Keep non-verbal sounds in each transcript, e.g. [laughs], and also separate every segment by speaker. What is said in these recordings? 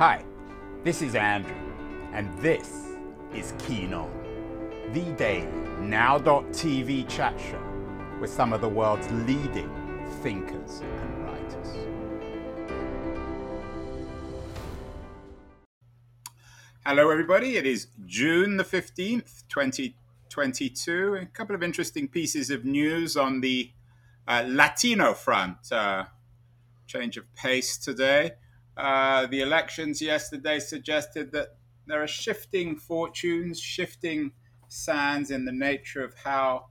Speaker 1: Hi, this is Andrew, and this is Keen On, the daily now.tv chat show with some of the world's leading thinkers and writers. Hello, everybody. It is June the 15th, 2022. A couple of interesting pieces of news on the uh, Latino front. Uh, change of pace today. Uh, the elections yesterday suggested that there are shifting fortunes, shifting sands in the nature of how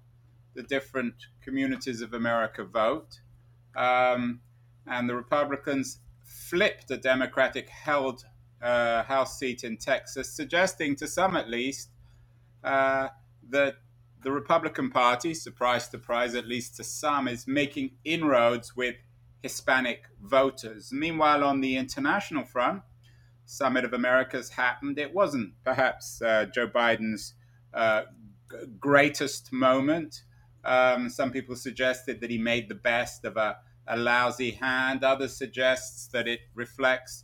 Speaker 1: the different communities of America vote. Um, and the Republicans flipped a Democratic held uh, House seat in Texas, suggesting to some at least uh, that the Republican Party, surprise, surprise, at least to some, is making inroads with Hispanic voters. Meanwhile, on the international front, Summit of Americas happened. It wasn't perhaps uh, Joe Biden's uh, greatest moment. Um, some people suggested that he made the best of a, a lousy hand. Others suggest that it reflects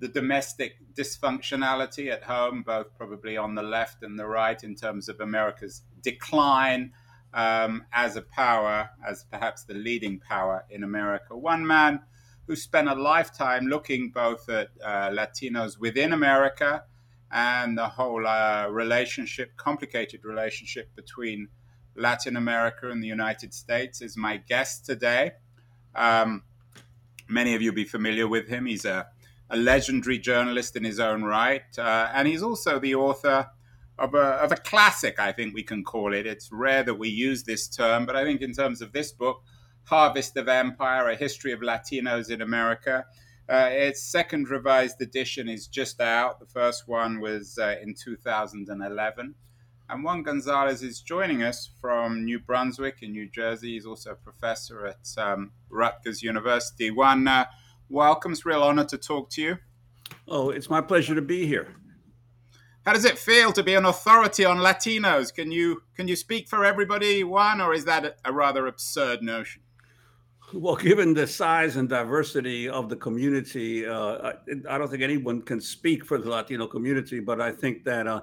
Speaker 1: the domestic dysfunctionality at home, both probably on the left and the right, in terms of America's decline um, as a power, as perhaps the leading power in America. One man who spent a lifetime looking both at uh, Latinos within America and the whole uh, relationship, complicated relationship between Latin America and the United States, is my guest today. Um, many of you will be familiar with him. He's a, a legendary journalist in his own right, uh, and he's also the author of a, of a classic, I think we can call it. It's rare that we use this term, but I think in terms of this book, Harvest of Empire, A History of Latinos in America, uh, its second revised edition is just out. The first one was uh, in 2011. And Juan Gonzalez is joining us from New Brunswick in New Jersey. He's also a professor at um, Rutgers University. Juan, uh, welcome. It's a real honor to talk to you.
Speaker 2: Oh, it's my pleasure to be here.
Speaker 1: How does it feel to be an authority on Latinos? Can you can you speak for everybody, Juan, or is that a, rather absurd notion?
Speaker 2: Well, given the size and diversity of the community, uh, I, I, don't think anyone can speak for the Latino community. But I think that, uh,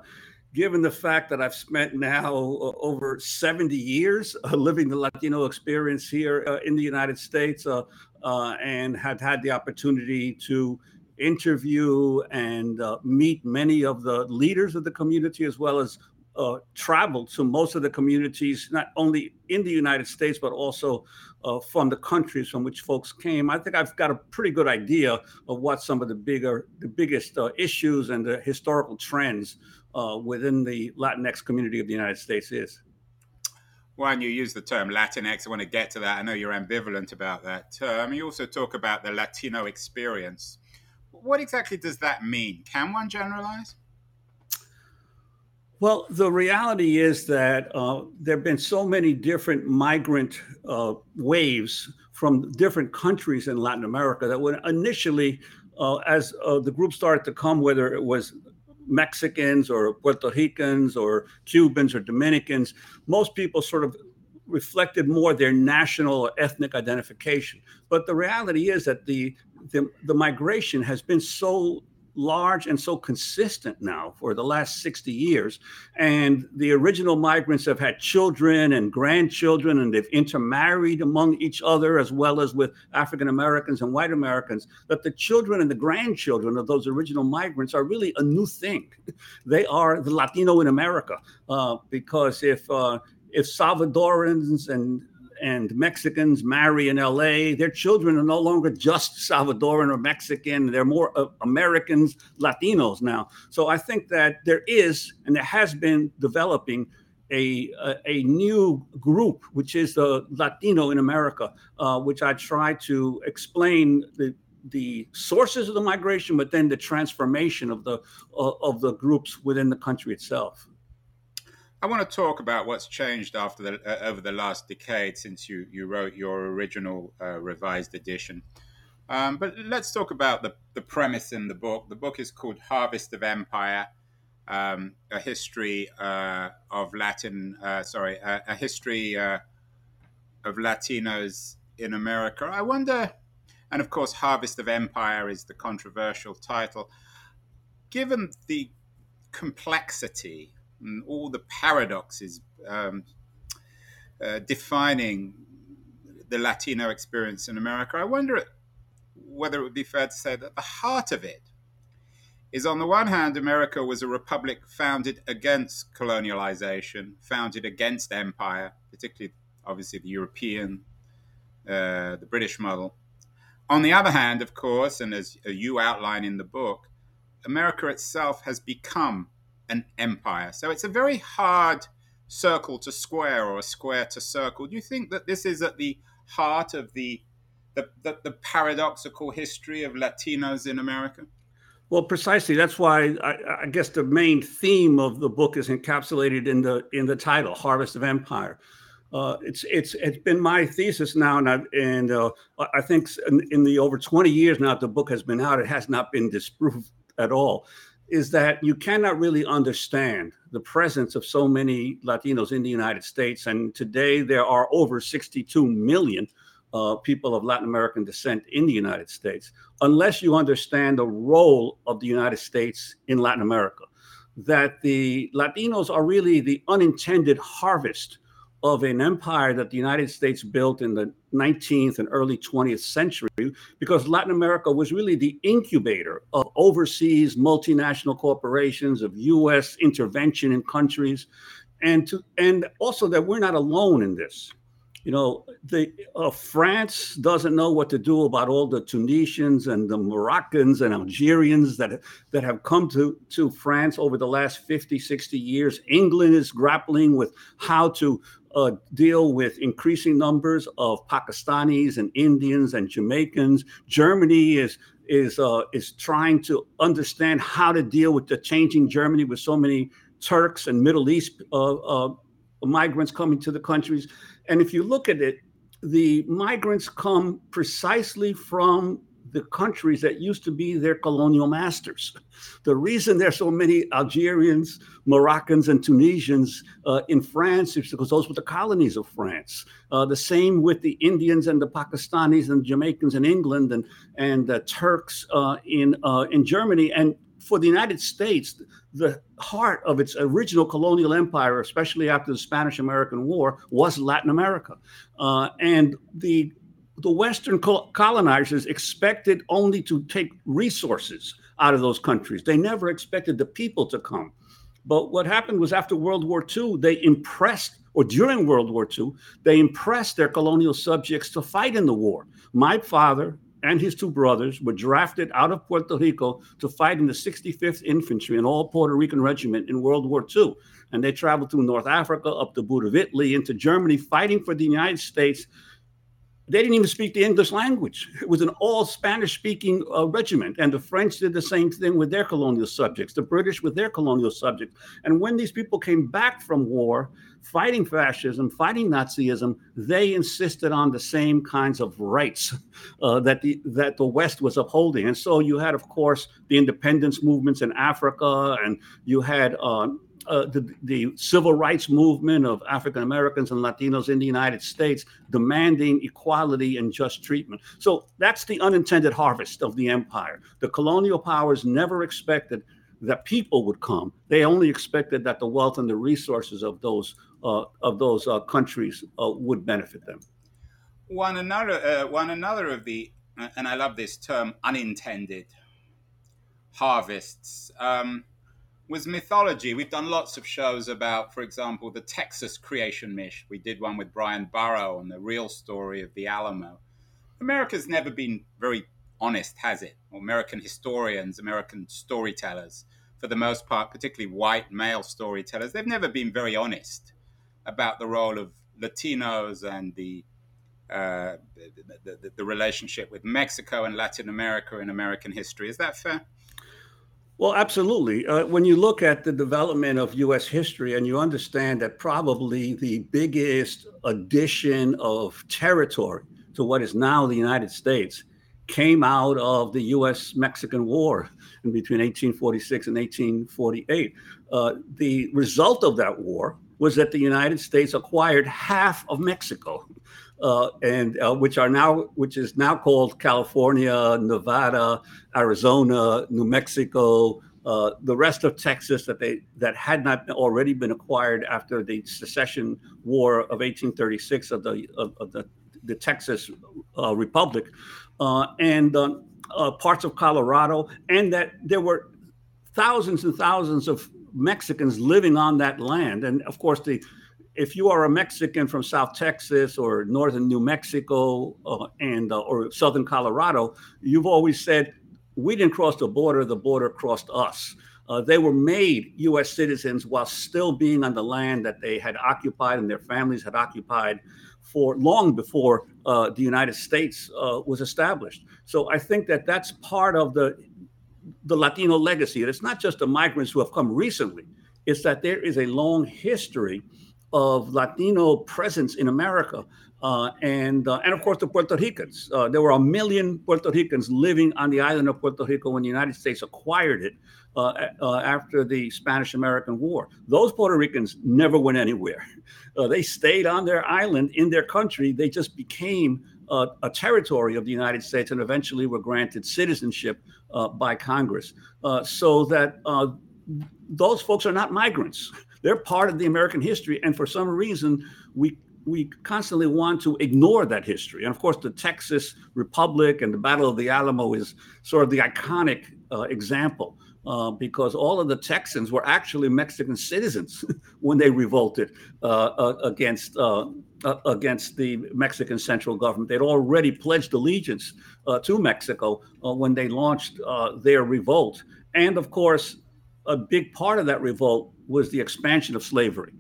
Speaker 2: given the fact that I've spent now uh, over 70 years uh, living the Latino experience here uh, in the United States, uh, and have had the opportunity to interview and uh, meet many of the leaders of the community as well as uh, travel to most of the communities, not only in the United States, but also uh, from the countries from which folks came. I think I've got a pretty good idea of what some of the bigger, the biggest uh, issues and the historical trends uh, within the Latinx community of the United States is.
Speaker 1: When you use the term Latinx, I want to get to that. I know you're ambivalent about that term. You also talk about the Latino experience what exactly does that mean? Can one generalize?
Speaker 2: Well, the reality is that uh, there have been so many different migrant uh, waves from different countries in Latin America that when initially, uh, as uh, the group started to come, whether it was Mexicans or Puerto Ricans or Cubans or Dominicans, most people sort of reflected more their national or ethnic identification. But the reality is that the the, the migration has been so large and so consistent now for the last 60 years. And the original migrants have had children and grandchildren, and they've intermarried among each other as well as with African Americans and white Americans. That the children and the grandchildren of those original migrants are really a new thing. They are the Latino in America. Uh, because if uh, if Salvadorans and and Mexicans marry in LA, their children are no longer just Salvadoran or Mexican. They're more uh, Americans, Latinos now. So I think that there is, and there has been developing a, a, a new group, which is the Latino in America, uh, which I try to explain the, the sources of the migration, but then the transformation of the uh, of the groups within the country itself.
Speaker 1: I want to talk about what's changed after the, uh, over the last decade since you, you wrote your original uh, revised edition. Um, but let's talk about the, the premise in the book. The book is called Harvest of Empire, um, a history uh, of Latin, uh, sorry, a history uh, of Latinos in America. I wonder, and of course, Harvest of Empire is the controversial title. given the complexity all the paradoxes um, uh, defining the Latino experience in America, I wonder whether it would be fair to say that the heart of it is on the one hand, America was a republic founded against colonialization, founded against empire, particularly, obviously, the European, uh, the British model. On the other hand, of course, and as you outline in the book, America itself has become an empire. So it's a very hard circle to square or a square to circle. Do you think that this is at the heart of the the, the, the paradoxical history of Latinos in America?
Speaker 2: Well, precisely. That's why I, I, guess the main theme of the book is encapsulated in the in the title, "Harvest of Empire." Uh, it's it's it's been my thesis now, and I, and uh, I think in, in, the over twenty years now the book has been out, it has not been disproved at all. Is that you cannot really understand the presence of so many Latinos in the United States, and today there are over sixty-two million uh, people of Latin American descent in the United States, unless you understand the role of the United States in Latin America. That the Latinos are really the unintended harvest of an empire that the United States built in the 19th and early 20th century, because Latin America was really the incubator of overseas multinational corporations, of U.S. intervention in countries, and to and also that we're not alone in this you know, the uh, France doesn't know what to do about all the Tunisians and the Moroccans and Algerians that that have come to to France over the last 50, 60 years. England is grappling with how to uh, deal with increasing numbers of Pakistanis and Indians and Jamaicans. Germany is is uh, is trying to understand how to deal with the changing Germany with so many Turks and Middle East uh, uh migrants coming to the countries. And if you look at it, the migrants come precisely from the countries that used to be their colonial masters. The reason there's so many Algerians, Moroccans, and Tunisians uh, in France is because those were the colonies of France. Uh, the same with the Indians and the Pakistanis and Jamaicans in England and and the Turks uh, in uh, in Germany. And for the United States, the heart of its original colonial empire, especially after the Spanish American War, was Latin America. Uh, and the, the Western colonizers expected only to take resources out of those countries. They never expected the people to come. But what happened was after World War II, they impressed, or during World War II, they impressed their colonial subjects to fight in the war. My father and his two brothers were drafted out of Puerto Rico to fight in the 65th Infantry, an all Puerto Rican regiment in World War II. And they traveled through North Africa, up the boot of Italy, into Germany, fighting for the United States. They didn't even speak the English language. It was an all Spanish speaking uh, regiment. And the French did the same thing with their colonial subjects, the British with their colonial subjects. And when these people came back from war, fighting fascism, fighting Nazism, they insisted on the same kinds of rights [laughs] uh, that the that the West was upholding. And so you had, of course, the independence movements in Africa, and you had. Uh, uh, the, the civil rights movement of African Americans and Latinos in the United States demanding equality and just treatment. So that's the unintended harvest of the empire. The colonial powers never expected that people would come. They only expected that the wealth and the resources of those uh, of those uh, countries uh, would benefit them.
Speaker 1: One another, uh, one another of the, and I love this term, unintended harvests. Um, was mythology. We've done lots of shows about, for example, the Texas creation myth. We did one with Bryan Burrough on the real story of the Alamo. America's never been very honest, has it? American historians, American storytellers, for the most part, particularly white male storytellers, they've never been very honest about the role of Latinos and the uh, the, the, the, relationship with Mexico and Latin America in American history. Is that fair?
Speaker 2: Well, absolutely. Uh, when you look at the development of U.S. history and you understand that probably the biggest addition of territory to what is now the United States came out of the U.S. Mexican War in between 1846 and 1848. Uh, the result of that war was that the United States acquired half of Mexico, uh, and uh, which are now which is now called California, Nevada, Arizona, New Mexico, uh, the rest of Texas that they that had not already been acquired after the secession war of 1836 of the of, of the the Texas uh, Republic, uh, and uh, parts of Colorado, and that there were thousands and thousands of Mexicans living on that land, and of course the if you are a Mexican from South Texas or northern New Mexico uh, and uh, or southern Colorado, you've always said we didn't cross the border; the border crossed us. Uh, they were made U.S. citizens while still being on the land that they had occupied and their families had occupied for long before uh, the United States uh, was established. So I think that that's part of the the Latino legacy. And it's not just the migrants who have come recently; it's that there is a long history of Latino presence in America. Uh, and uh, and of course the Puerto Ricans. Uh, there were a million Puerto Ricans living on the island of Puerto Rico when the United States acquired it uh, uh, after the Spanish-American War. Those Puerto Ricans never went anywhere. Uh, they stayed on their island in their country. They just became a territory of the United States and eventually were granted citizenship by Congress. so that those folks are not migrants. They're part of the American history, and for some reason, we we constantly want to ignore that history. And of course, the Texas Republic and the Battle of the Alamo is sort of the iconic uh, example. Uh, because all of the Texans were actually Mexican citizens [laughs] when they revolted uh, uh against uh, uh, against the Mexican central government. They'd already pledged allegiance to Mexico when they launched their revolt, and of course, a big part of that revolt was the expansion of slavery.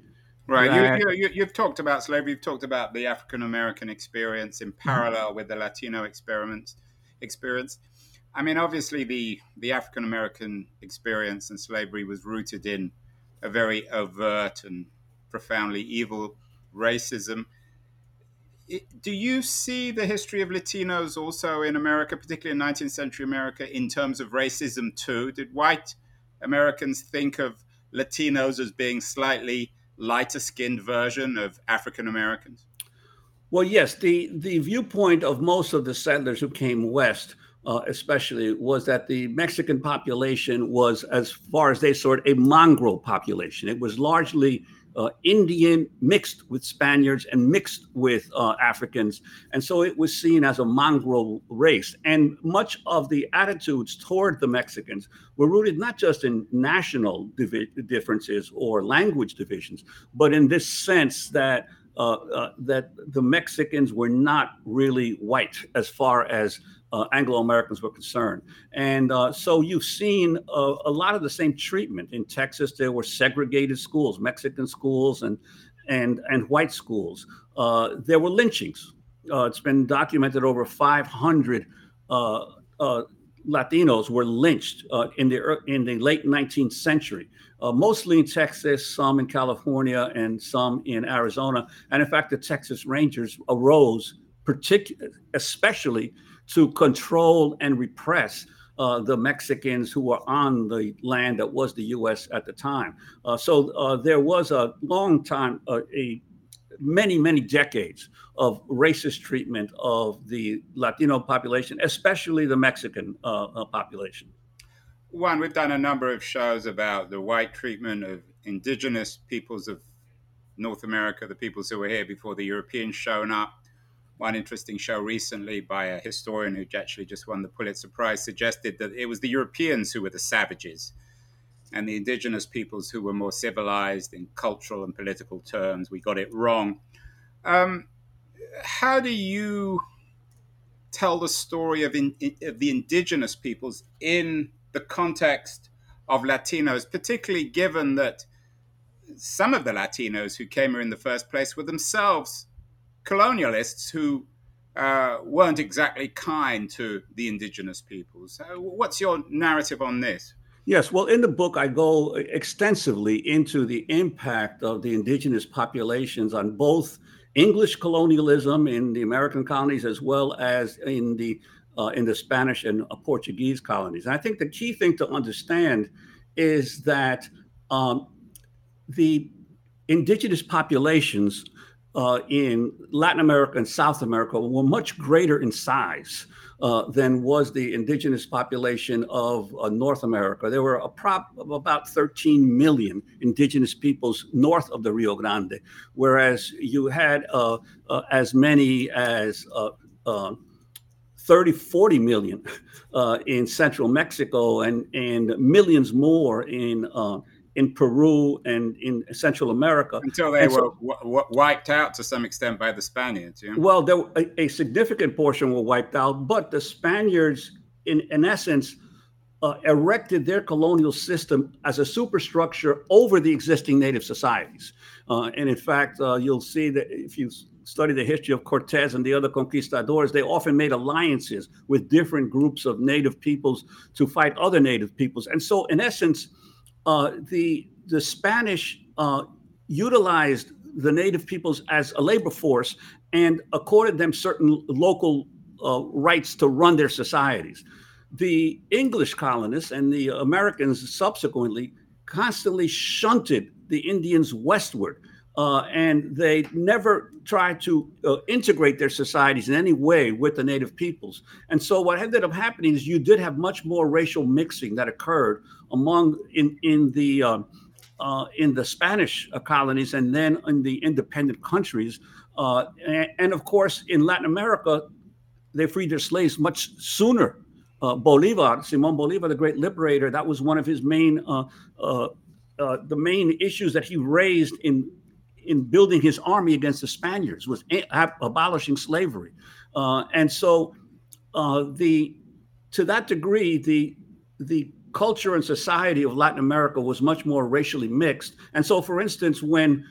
Speaker 1: Right. You, you, you, have talked about slavery. You've talked about the African American experience in mm-hmm. parallel with the Latino experiment experience. I mean, obviously, the the African American experience and slavery was rooted in a very overt and profoundly evil racism. It, do you see the history of Latinos also in America, particularly in 19th century America, in terms of racism too? Did white Americans think of Latinos as being slightly lighter skinned version of African Americans?
Speaker 2: Well, yes. The, the viewpoint of most of the settlers who came west, uh, especially, was that the Mexican population was, as far as they saw it, a mongrel population. It was largely uh, Indian mixed with Spaniards and mixed with uh, Africans. And so it was seen as a mongrel race. And much of the attitudes toward the Mexicans were rooted not just in national divi- differences or language divisions, but in this sense that. Uh, uh that the Mexicans were not really white as far as uh, Anglo Americans were concerned. And uh, so you've seen a, a, lot of the same treatment in Texas. There were segregated schools, Mexican schools and and and white schools. Uh, there were lynchings. Uh, it's been documented over 500 uh, uh, Latinos were lynched in the in the late 19th century. mostly in Texas, some in California, and some in Arizona. And in fact, the Texas Rangers arose, particularly, especially to control and repress uh, the Mexicans who were on the land that was the U.S. at the time. Uh, so uh, there was a long time, uh, a many many decades of racist treatment of the Latino population, especially the Mexican uh, uh, population.
Speaker 1: Juan, we've done a number of shows about the white treatment of indigenous peoples of North America, the peoples who were here before the Europeans showed up one interesting show recently by a historian who actually just won the Pulitzer Prize suggested that it was the Europeans who were the savages and the indigenous peoples who were more civilized in cultural and political terms. We got it wrong. Um, how do you tell the story of, in, of the indigenous peoples in the context of Latinos, particularly given that some of the Latinos who came here in the first place were themselves colonialists who uh, weren't exactly kind to the indigenous peoples. What's your narrative on this?
Speaker 2: Yes, well, in the book, I go extensively into the impact of the indigenous populations on both English colonialism in the American colonies as well as in the uh, in the Spanish and uh, Portuguese colonies. And I think the key thing to understand is that um, the indigenous populations uh, in Latin America and South America were much greater in size uh, than was the indigenous population of uh, North America. There were a prop of about 13 million indigenous peoples north of the Rio Grande, whereas you had uh, uh, as many as uh, 30, 40 million in central Mexico and, and millions more in in Peru and in Central America.
Speaker 1: Until they and were so, w- wiped out to some extent by the Spaniards. Yeah?
Speaker 2: Well, there, a, a, significant portion were wiped out, but the Spaniards, in, in essence, uh, erected their colonial system as a superstructure over the existing native societies. Uh, and in fact, uh, you'll see that if you study the history of Cortez and the other conquistadors, they often made alliances with different groups of native peoples to fight other native peoples. And so, in essence, uh, the the Spanish uh, utilized the native peoples as a labor force and accorded them certain local uh, rights to run their societies. The English colonists and the Americans subsequently constantly shunted the Indians westward. Uh, and they never tried to uh, integrate their societies in any way with the native peoples. And so what ended up happening is you did have much more racial mixing that occurred among in in the uh, uh, in the Spanish colonies and then in the independent countries. Uh, and, and, of course, in Latin America, they freed their slaves much sooner. Uh, Bolivar, Simon Bolivar, the great liberator, that was one of his main uh, the main issues that he raised in in building his army against the Spaniards was abolishing slavery. and so the to that degree, the the culture and society of Latin America was much more racially mixed. And so, for instance, when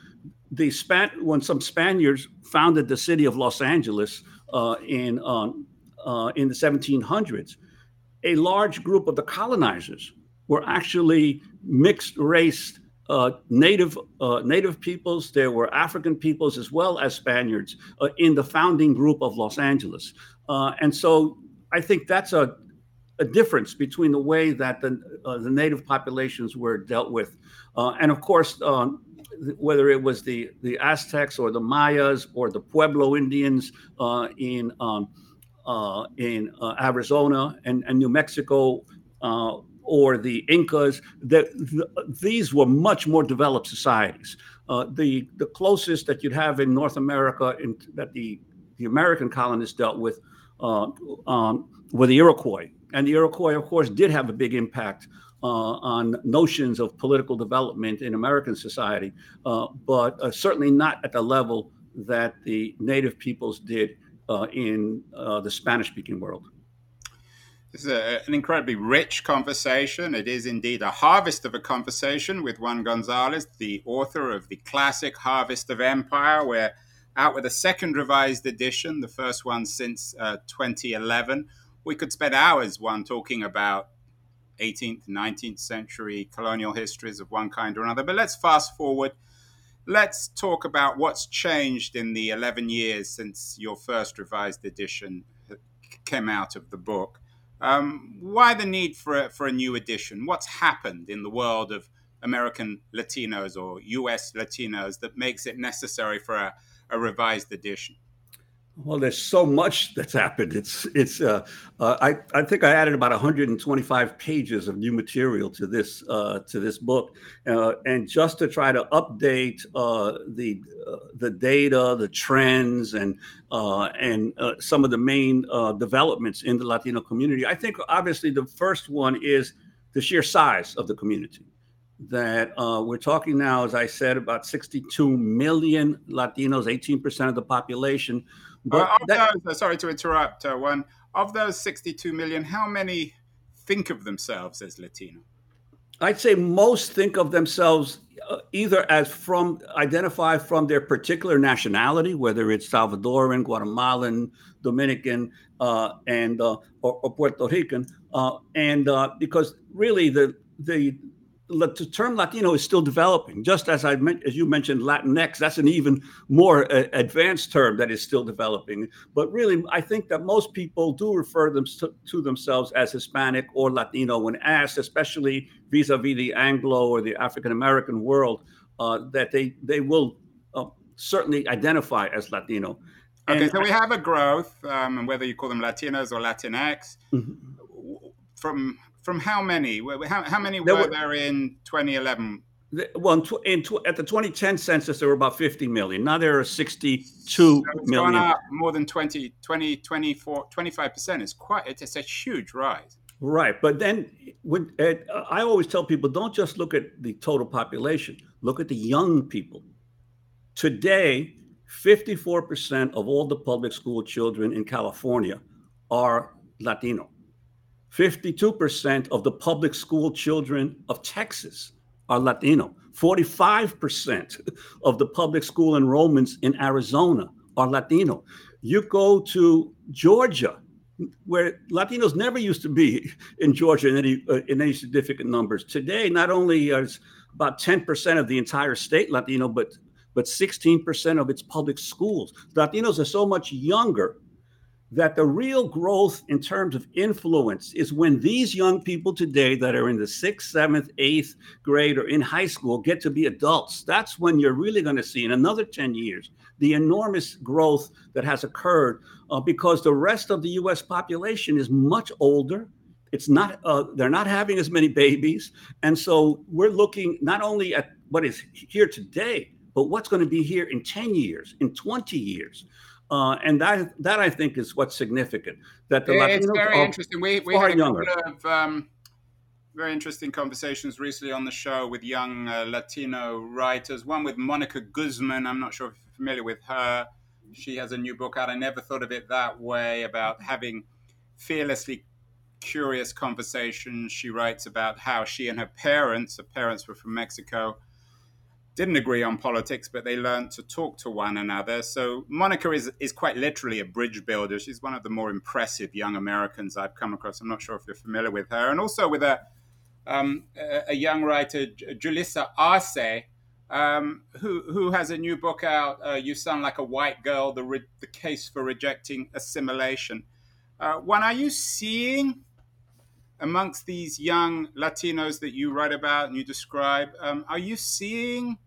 Speaker 2: the Span when some Spaniards founded the city of Los Angeles uh, in um, uh, in the 1700s, a large group of the colonizers were actually mixed race uh, native uh, native peoples. There were African peoples as well as Spaniards uh, in the founding group of Los Angeles, uh, and so I think that's a a difference between the way that the, uh, the native populations were dealt with. Uh, and of course, um, whether it was the, the Aztecs or the Mayas or the Pueblo Indians in, um, in Arizona and, and, New Mexico, or the Incas, that the, these were much more developed societies. the, the closest that you'd have in North America in, that the, the American colonists dealt with um, were the Iroquois and the Iroquois, of course, did have a big impact uh, on notions of political development in American society, uh, but uh, certainly not at the level that the native peoples did uh, in uh, the Spanish speaking world.
Speaker 1: This is a, an incredibly rich conversation. It is indeed a harvest of a conversation with Juan Gonzalez, the author of the classic Harvest of Empire. We're out with a second revised edition, the first one since uh, 2011 we could spend hours Juan talking about 18th, 19th century colonial histories of one kind or another. But let's fast forward. Let's talk about what's changed in the 11 years since your first revised edition came out of the book. Um, why the need for a, for a new edition? What's happened in the world of American Latinos or US Latinos that makes it necessary for a, a revised edition?
Speaker 2: Well, there's so much that's happened. It's it's. Uh, uh, I I think I added about 125 pages of new material to this uh, to this book, uh, and just to try to update uh, the uh, the data, the trends, and and some of the main developments in the Latino community. I think obviously the first one is the sheer size of the community. That we're talking now, as I said, about 62 million Latinos, 18% of the population
Speaker 1: uh, that, those, uh, sorry to interrupt, uh, Juan of those 62 million, how many think of themselves as Latino?
Speaker 2: I'd say most think of themselves uh, either as from identify from their particular nationality, whether it's Salvadoran, Guatemalan, Dominican, uh, and uh, or, or, Puerto Rican, uh, and uh, because really the the the term Latino is still developing. Just as I as you mentioned, Latinx, that's an even more uh, advanced term that is still developing. But really, I think that most people do refer them to, to themselves as Hispanic or Latino when asked, especially vis-a-vis the Anglo or the African American world, uh, that they they will uh, certainly identify as Latino.
Speaker 1: Okay, and so we have a growth, um, and whether you call them Latinos or Latinx, mm-hmm. from from how many? How, how many there were, were there in 2011?
Speaker 2: well, in, at the 2010 census, there were about 50 million. Now there are 62
Speaker 1: so it's million. Gone up more than 20, 20, 24, 25%. It's quite, it's a huge rise.
Speaker 2: Right. But then when, uh, I always tell people don't just look at the total population, look at the young people. Today, 54% of all the public school children in California are Latino. 52% of the public school children of Texas are Latino. 45% of the public school enrollments in Arizona are Latino. You go to Georgia, where Latinos never used to be [laughs] in Georgia in any uh, in any significant numbers. Today, not only is about 10% of the entire state Latino, but but 16% of its public schools. Latinos are so much younger that the real growth in terms of influence is when these young people today that are in the sixth, seventh, eighth grade or in high school get to be adults. That's when you're really going to see in another 10 years the enormous growth that has occurred uh, because the rest of the US population is much older. It's not, uh, they're not having as many babies. And so we're looking not only at what is here today, but what's going to be here in 10 years, in 20 years. Uh, and that that I think is what's significant. That
Speaker 1: the it's Latinos very interesting. We, we had a younger. couple of um, very interesting conversations recently on the show with young uh, Latino writers. One with Monica Guzman. I'm not sure if you're familiar with her. She has a new book out. I never thought of it that way about having fearlessly curious conversations. She writes about how she and her parents, her parents were from Mexico, didn't agree on politics, but they learned to talk to one another. So Monica is is quite literally a bridge builder. She's Juan of the more impressive young Americans I've come across. I'm not sure if you're familiar with her, and also with a um, a, young writer, Julissa Arce, um, who who has a new book out. Uh, you sound like a white girl: the re- the case for rejecting assimilation. Uh, one, are you seeing amongst these young Latinos that you write about and you describe? Um, are you seeing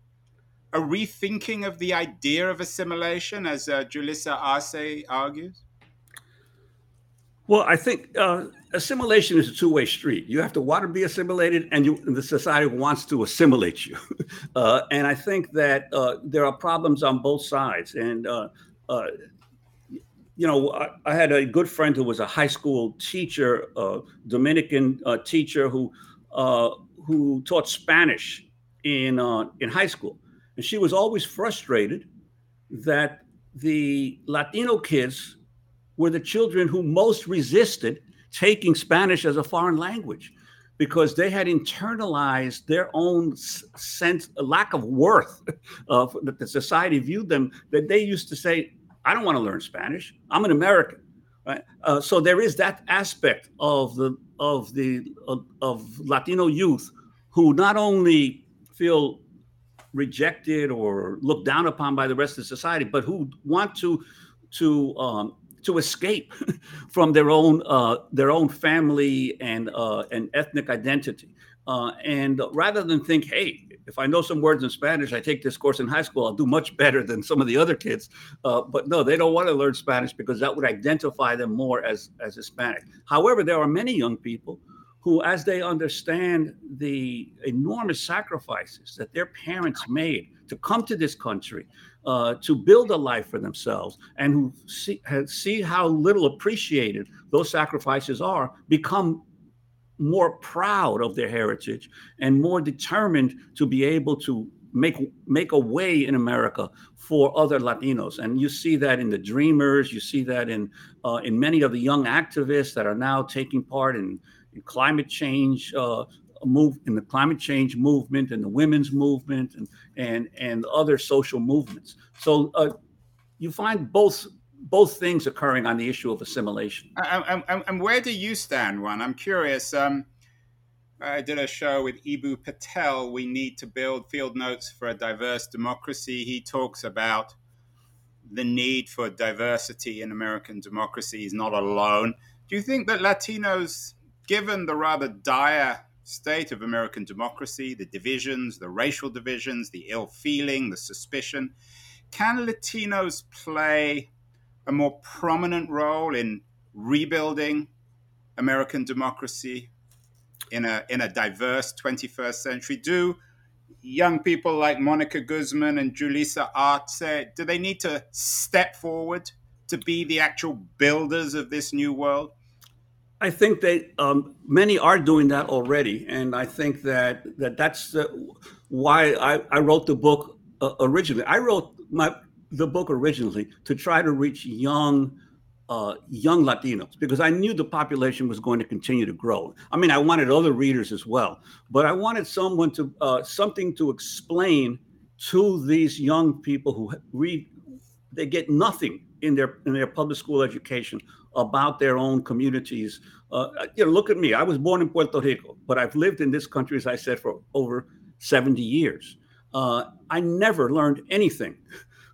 Speaker 1: a rethinking of the idea of assimilation, as uh, Julissa Arce argues?
Speaker 2: Well, I think uh, assimilation is a two-way street. You have to want to be assimilated, and, you, and the society wants to assimilate you. [laughs] Uh, and I think that uh, there are problems on both sides. And uh, uh, you know, I, I, had a good friend who was a high school teacher, uh, Dominican teacher who who taught Spanish in in high school, and she was always frustrated that the Latino kids were the children who most resisted taking Spanish as a foreign language because they had internalized their own sense, lack of worth [laughs] of that the society viewed them. That they used to say, "I don't want to learn Spanish. I'm an American." Right? Uh, so there is that aspect of the of the of, of Latino youth who not only feel rejected or looked down upon by the rest of society, but who want to to um, to escape [laughs] from their own uh, their own family and uh, and ethnic identity. Uh, and rather than think, hey, if I know some words in Spanish, I take this course in high school, I'll do much better than some of the other kids. Uh, but no, they don't want to learn Spanish because that would identify them more as as Hispanic. However, there are many young people who, as they understand the enormous sacrifices that their parents made to come to this country, uh, to build a life for themselves, and who see, see how little appreciated those sacrifices are, become more proud of their heritage and more determined to be able to make make a way in America for other Latinos. And you see that in the Dreamers. You see that in uh, in many of the young activists that are now taking part in in climate change uh, move in the climate change movement and the women's movement and and and other social movements. So uh, you find both both things occurring on the issue of assimilation.
Speaker 1: And, and, and where do you stand, Juan? I'm curious. Um, I did a show with Eboo Patel. We need to build field notes for a diverse democracy. He talks about the need for diversity in American democracy. He's not alone. Do you think that Latinos given the rather dire state of American democracy, the divisions, the racial divisions, the ill feeling, the suspicion, can Latinos play a more prominent role in rebuilding American democracy in a in a diverse 21st century? Do young people like Monica Guzman and Julissa Arce, do they need to step forward to be the actual builders of this new world?
Speaker 2: I think that um, many are doing that already, and I think that that that's the, why I, I wrote the book uh, originally. I wrote my the book originally to try to reach young uh, young Latinos because I knew the population was going to continue to grow. I mean, I wanted other readers as well, but I wanted someone to uh, something to explain to these young people who read. They get nothing in their in their public school education about their own communities. Uh, you know, look at me. I was born in Puerto Rico, but I've lived in this country, as I said, for over 70 years. Uh, I never learned anything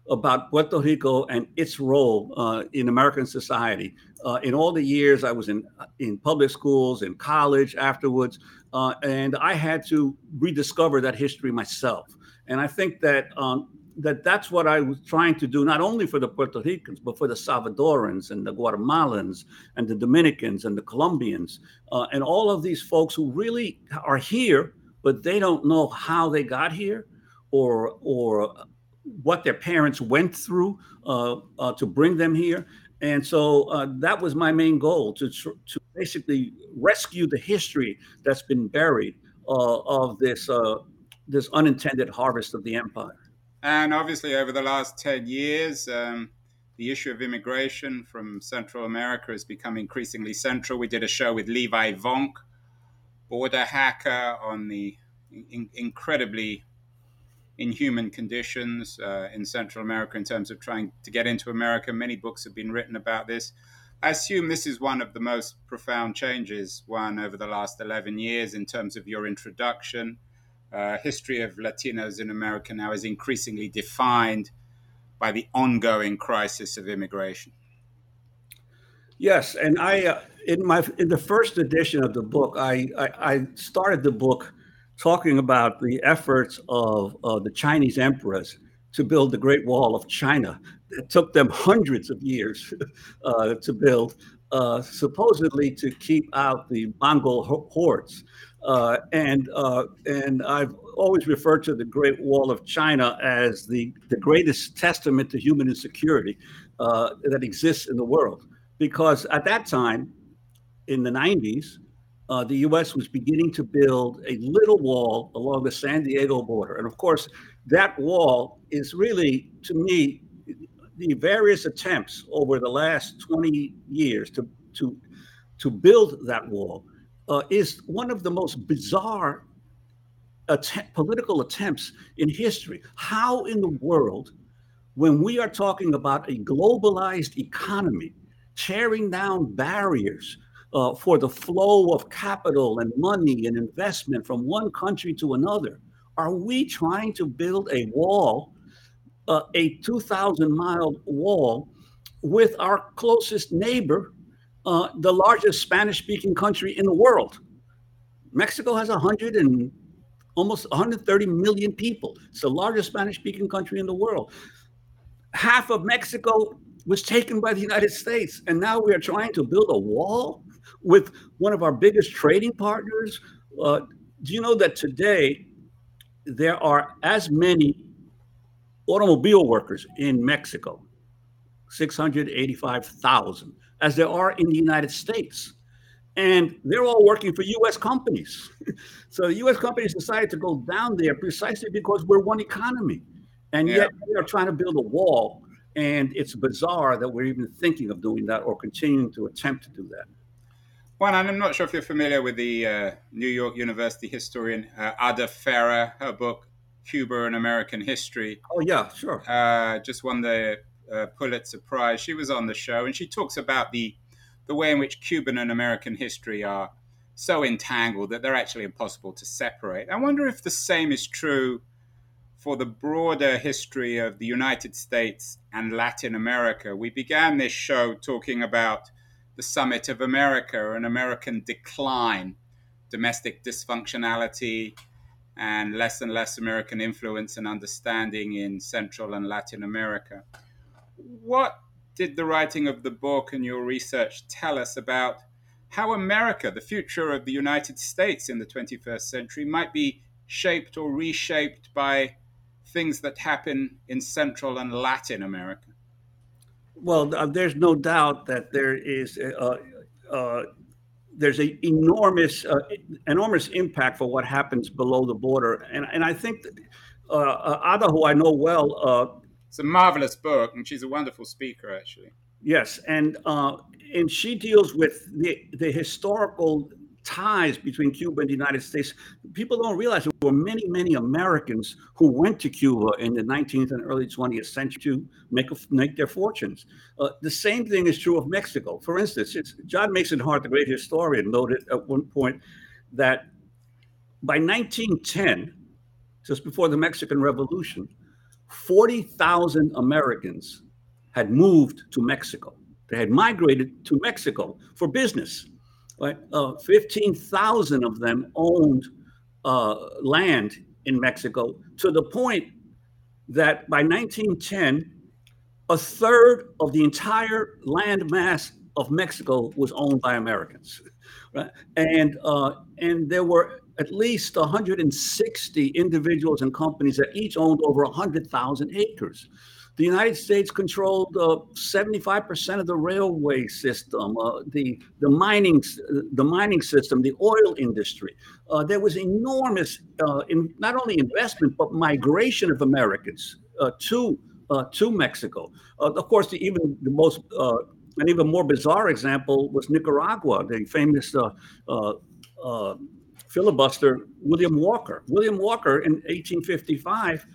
Speaker 2: about Puerto Rico and its role uh, in American society. Uh, in all the years I was in in public schools, in college, afterwards, uh, and I had to rediscover that history myself. And I think that um, that that's what I was trying to do, not only for the Puerto Ricans, but for the Salvadorans and the Guatemalans and the Dominicans and the Colombians uh, and all of these folks who really are here, but they don't know how they got here or or what their parents went through uh, uh, to bring them here. And so uh, that was my main goal to, to basically rescue the history that's been buried uh, of this, uh, this unintended harvest of the empire.
Speaker 1: And obviously, over the last 10 years, um, the issue of immigration from Central America has become increasingly central. We did a show with Levi Vonk, border hacker, on the in- incredibly inhuman conditions uh, in Central America in terms of trying to get into America. Many books have been written about this. I assume this is one of the most profound changes, Juan over the last 11 years, in terms of your introduction. Uh, history of Latinos in America now is increasingly defined by the ongoing crisis of immigration.
Speaker 2: Yes, and I uh, in my in the first edition of the book, I, I, I started the book talking about the efforts of uh, the Chinese emperors to build the Great Wall of China. It took them hundreds of years [laughs] uh, to build, uh, supposedly to keep out the Mongol hordes. Uh, and uh, and I've always referred to the Great Wall of China as the, the greatest testament to human insecurity uh, that exists in the world. Because at that time, in the 90s, uh, the U.S. was beginning to build a little wall along the San Diego border. And of course, that wall is really, to me, the various attempts over the last 20 years to, to, to build that wall uh, is one of the most bizarre att- political attempts in history. How in the world, when we are talking about a globalized economy, tearing down barriers, uh, for the flow of capital and money and investment from one country to another? Are we trying to build a wall, uh, a 2,000 mile wall, with our closest neighbor, uh, the largest Spanish speaking country in the world? Mexico has 100 and almost 130 million people. It's the largest Spanish speaking country in the world. Half of Mexico was taken by the United States, and now we are trying to build a wall with one of our biggest trading partners. Uh, do you know that today there are as many automobile workers in Mexico, 685,000, as there are in the United States? And they're all working for US companies. [laughs] so the US companies decided to go down there precisely because we're one economy. And yeah. yet they are trying to build a wall. And it's bizarre that we're even thinking of doing that or continuing to attempt to do that.
Speaker 1: Well, and I'm not sure if you're familiar with the uh, New York University historian uh, Ada Ferrer, her book Cuba and American History.
Speaker 2: Oh yeah, sure.
Speaker 1: Uh, just won the uh, Pulitzer Prize. She was on the show, and she talks about the the way in which Cuban and American history are so entangled that they're actually impossible to separate. I wonder if the same is true for the broader history of the United States and Latin America. We began this show talking about the summit of America, an American decline, domestic dysfunctionality, and less and less American influence and understanding in Central and Latin America. What did the writing of the book and your research tell us about how America, the future of the United States in the 21st century, might be shaped or reshaped by things that happen in Central and Latin America?
Speaker 2: Well, uh, there's no doubt that there is uh, uh, there's an enormous uh, enormous impact for what happens below the border, and and I think that, uh, uh, Ada, who I know well,
Speaker 1: it's a marvelous book, and she's a wonderful speaker, actually.
Speaker 2: Yes, and and she deals with the the historical ties between Cuba and the United States. People don't realize there were many, many Americans who went to Cuba in the 19th and early 20th century to make, a, make their fortunes. Uh, the same thing is true of Mexico. For instance, John Mason Hart, the great historian, noted at one point that by 1910, just before the Mexican Revolution, 40,000 Americans had moved to Mexico. They had migrated to Mexico for business right? Uh, 15,000 of them owned uh, land in Mexico to the point that by 1910, a third of the entire land mass of Mexico was owned by Americans. [laughs] Right? And, uh, and there were at least 160 individuals and companies that each owned over 100,000 acres. The United States controlled uh, 75% of the railway system, uh, the the mining the mining system, the oil industry. Uh, there was enormous, uh, in not only investment but migration of Americans uh, to uh, to Mexico. of course, the, even the most an even more bizarre example was Nicaragua, the famous filibuster William Walker. William Walker in 1855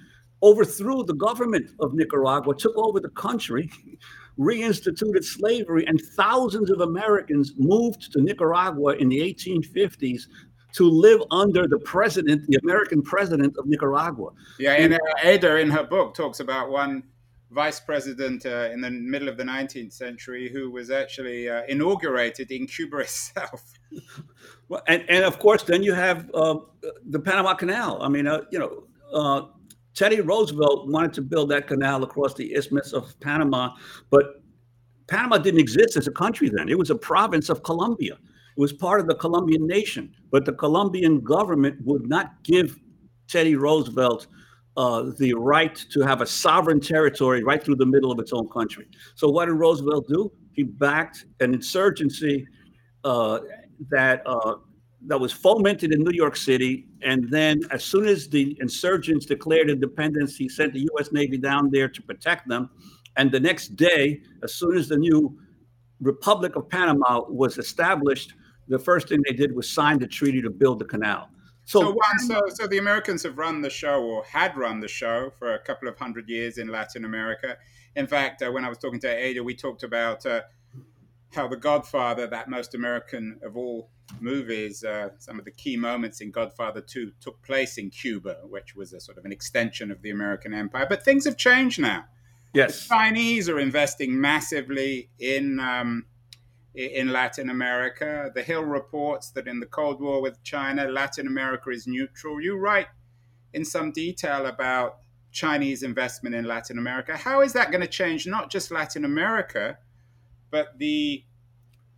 Speaker 2: overthrew the government of Nicaragua, took over the country, [laughs] reinstituted slavery, and thousands of Americans moved to Nicaragua in the 1850s to live under the president, the American president of Nicaragua.
Speaker 1: Yeah, and uh, Ada in her book talks about one vice president uh, in the middle of the 19th century who was actually uh, inaugurated in Cuba [laughs] itself.
Speaker 2: well, and, and of course, then you have uh, the Panama Canal. I mean, uh, you know, uh, Teddy Roosevelt wanted to build that canal across the Isthmus of Panama, but Panama didn't exist as a country then. It was a province of Colombia. It was part of the Colombian nation, but the Colombian government would not give Teddy Roosevelt uh, the right to have a sovereign territory right through the middle of its own country. So what did Roosevelt do? He backed an insurgency uh, that uh, that was fomented in New York City. And then, as soon as the insurgents declared independence, he sent the U.S. Navy down there to protect them. And the next day, as soon as the new Republic of Panama was established, the first thing they did was sign the treaty to build the canal.
Speaker 1: So, so, so, so the Americans have run the show or had run the show for a couple of hundred years in Latin America. In fact, uh, when I was talking to Ada, we talked about uh, how The Godfather, that most American of all movies, uh, some of the key moments in Godfather 2 took place in Cuba, which was a sort of an extension of the American empire. But things have changed now.
Speaker 2: Yes.
Speaker 1: The Chinese are investing massively in. Um, in Latin America. The Hill reports that in the Cold War with China, Latin America is neutral. You write in some detail about Chinese investment in Latin America. How is that going to change not just Latin America, but the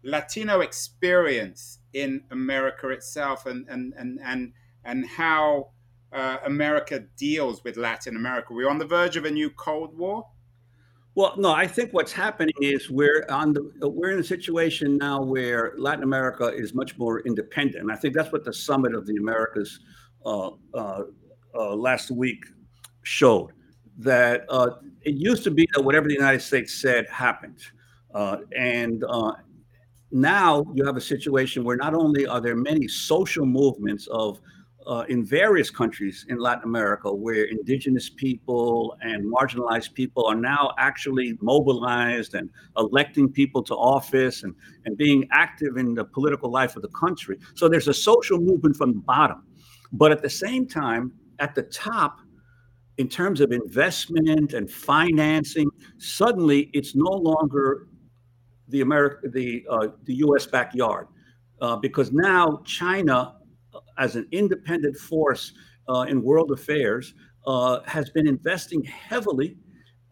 Speaker 1: Latino experience in America itself and and and and, and how uh, America deals with Latin America. We're on the verge of a new Cold War.
Speaker 2: Well, no, I think what's happening is we're on the we're in a situation now where Latin America is much more independent, I think that's what the summit of the Americas uh, uh, uh, last week showed. That uh, it used to be that whatever the United States said happened, uh, and now you have a situation where not only are there many social movements of uh, in various countries in Latin America where indigenous people and marginalized people are now actually mobilized and electing people to office and, and being active in the political life of the country. So there's a social movement from the bottom. But at the same time, at the top, in terms of investment and financing, suddenly it's no longer the America, the uh, the U.S. backyard, uh, because now China, uh, as an independent force, uh, in world affairs, uh, has been investing heavily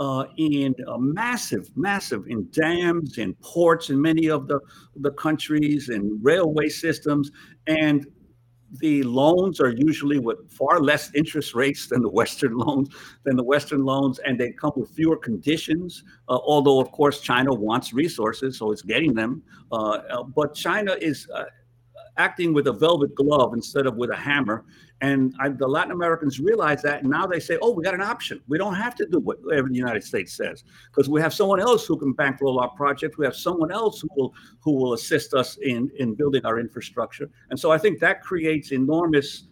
Speaker 2: uh, in massive, massive in dams, in ports, in many of the the countries, and railway systems, and the loans are usually with far less interest rates than the Western [laughs] loans, than the Western loans, and they come with fewer conditions. Uh, although, of course, China wants resources, so it's getting them. Uh, uh but China is uh, acting with a velvet glove instead of with a hammer. And I, the Latin Americans realize that. And now they say, oh, we got an option. We don't have to do whatever the United States says because we have someone else who can bankroll our project. We have someone else who will, who will assist us in, in building our infrastructure. And so I think that creates enormous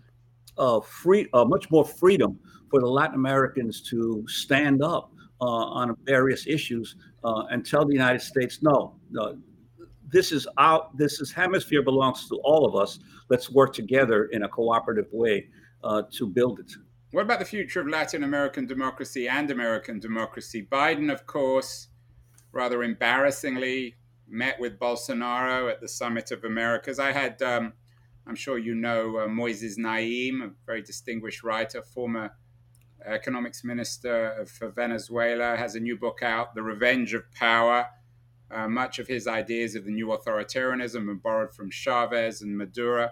Speaker 2: uh, free, uh, much more freedom for the Latin Americans to stand up uh, on various issues uh, and tell the United States, no, no this is out this is hemisphere belongs to all of us. Let's work together in a cooperative way uh, to build it.
Speaker 1: What about the future of latin american democracy and american democracy? Biden of course rather embarrassingly met with bolsonaro at the summit of americas. I had um, i'm sure you know uh, moises naim a very distinguished writer former economics minister of venezuela has a new book out the revenge of power uh, much of his ideas of the new authoritarianism are borrowed from Chavez and Maduro.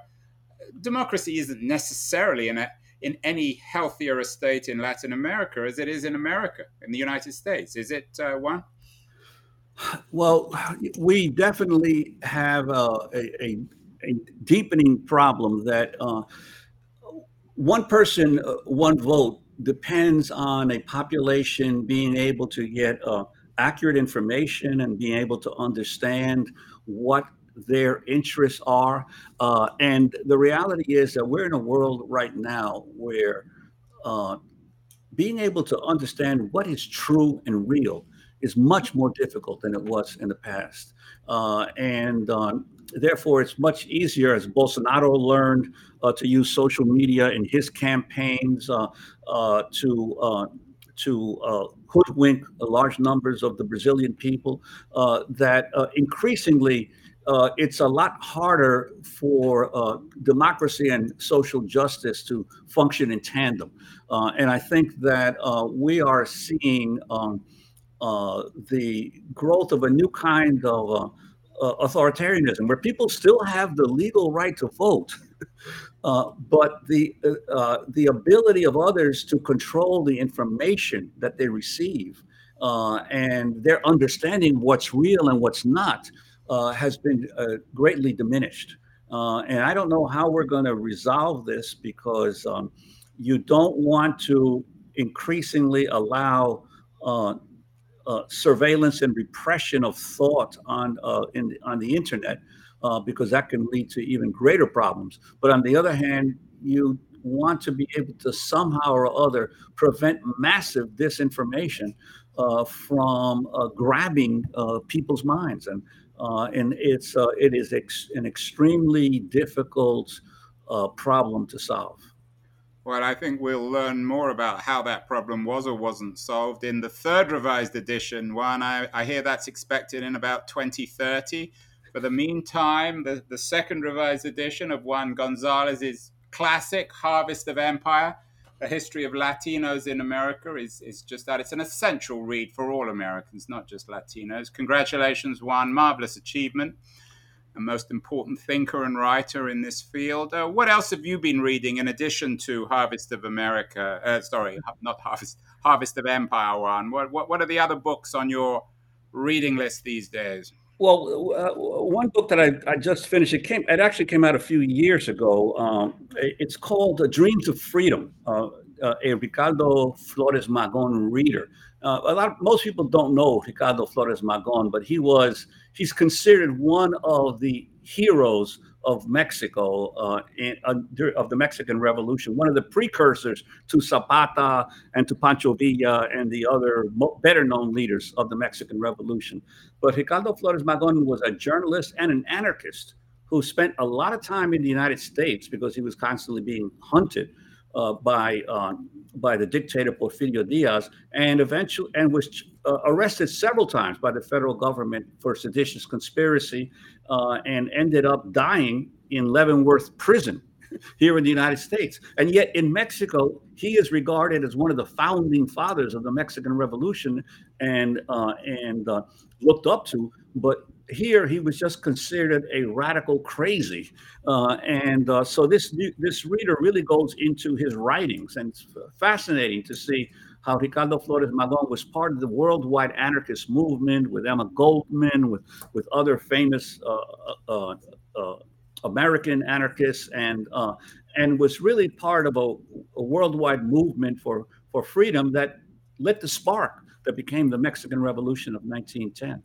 Speaker 1: Democracy isn't necessarily in, a, in any healthier a state in Latin America as it is in America, in the United States. Is it uh, one?
Speaker 2: Well, we definitely have a, a, a, deepening problem that uh, one person, uh, one vote depends on a population being able to get uh, accurate information and being able to understand what their interests are. Uh, and the reality is that we're in a world right now where uh, being able to understand what is true and real is much more difficult than it was in the past. Uh, and um, therefore, it's much easier, as Bolsonaro learned, uh, to use social media in his campaigns uh, uh, to to hoodwink large numbers of the Brazilian people, uh, that uh, increasingly uh, it's a lot harder for uh, democracy and social justice to function in tandem. Uh, and I think that we are seeing um, the growth of a new kind of authoritarianism where people still have the legal right to vote. [laughs] Uh, but the uh, uh, the ability of others to control the information that they receive uh, and their understanding what's real and what's not uh, has been greatly diminished. and I don't know how we're going to resolve this because um, you don't want to increasingly allow surveillance and repression of thought on in, on the internet uh, because that can lead to even greater problems. But on the other hand, you want to be able to somehow or other prevent massive disinformation uh, from uh, grabbing uh, people's minds, and uh, and it's uh, it is ex- an extremely difficult problem to solve.
Speaker 1: Well, I think we'll learn more about how that problem was or wasn't solved in the third revised edition. one. I, I hear that's expected in about 2030. For the meantime, the, the second revised edition of Juan Gonzalez's classic Harvest of Empire, A History of Latinos in America, is, is just that. It's an essential read for all Americans, not just Latinos. Congratulations, Juan. Marvelous achievement. A most important thinker and writer in this field. Uh, what else have you been reading in addition to Harvest of America? Uh, sorry, not Harvest, Harvest of Empire, Juan. What, what, what are the other books on your reading list these days?
Speaker 2: Well, uh, one book that I, I just finished, it came, it actually came out a few years ago. Um, it's called Dreams of Freedom, uh, uh a Ricardo Flores Magon reader. Uh, a lot, most people don't know Ricardo Flores Magon, but he was, he's considered one of the heroes of Mexico, uh, in, uh, of the Mexican Revolution, one of the precursors to Zapata and to Pancho Villa and the other better known leaders of the Mexican Revolution. But Ricardo Flores Magon was a journalist and an anarchist who spent a lot of time in the United States because he was constantly being hunted uh, by uh, by the dictator Porfirio Diaz, and eventually and was uh, arrested several times by the federal government for seditious conspiracy, uh, and ended up dying in Leavenworth Prison [laughs] here in the United States. And yet in Mexico, he is regarded as one of the founding fathers of the Mexican Revolution and uh, and uh, looked up to. But here he was just considered a radical crazy, uh, and uh, so this this reader really goes into his writings, and it's fascinating to see how Ricardo Flores Magón was part of the worldwide anarchist movement with Emma Goldman, with with other famous uh, uh, uh, American anarchists, and and was really part of a, a worldwide movement for for freedom that lit the spark that became the Mexican Revolution of 1910.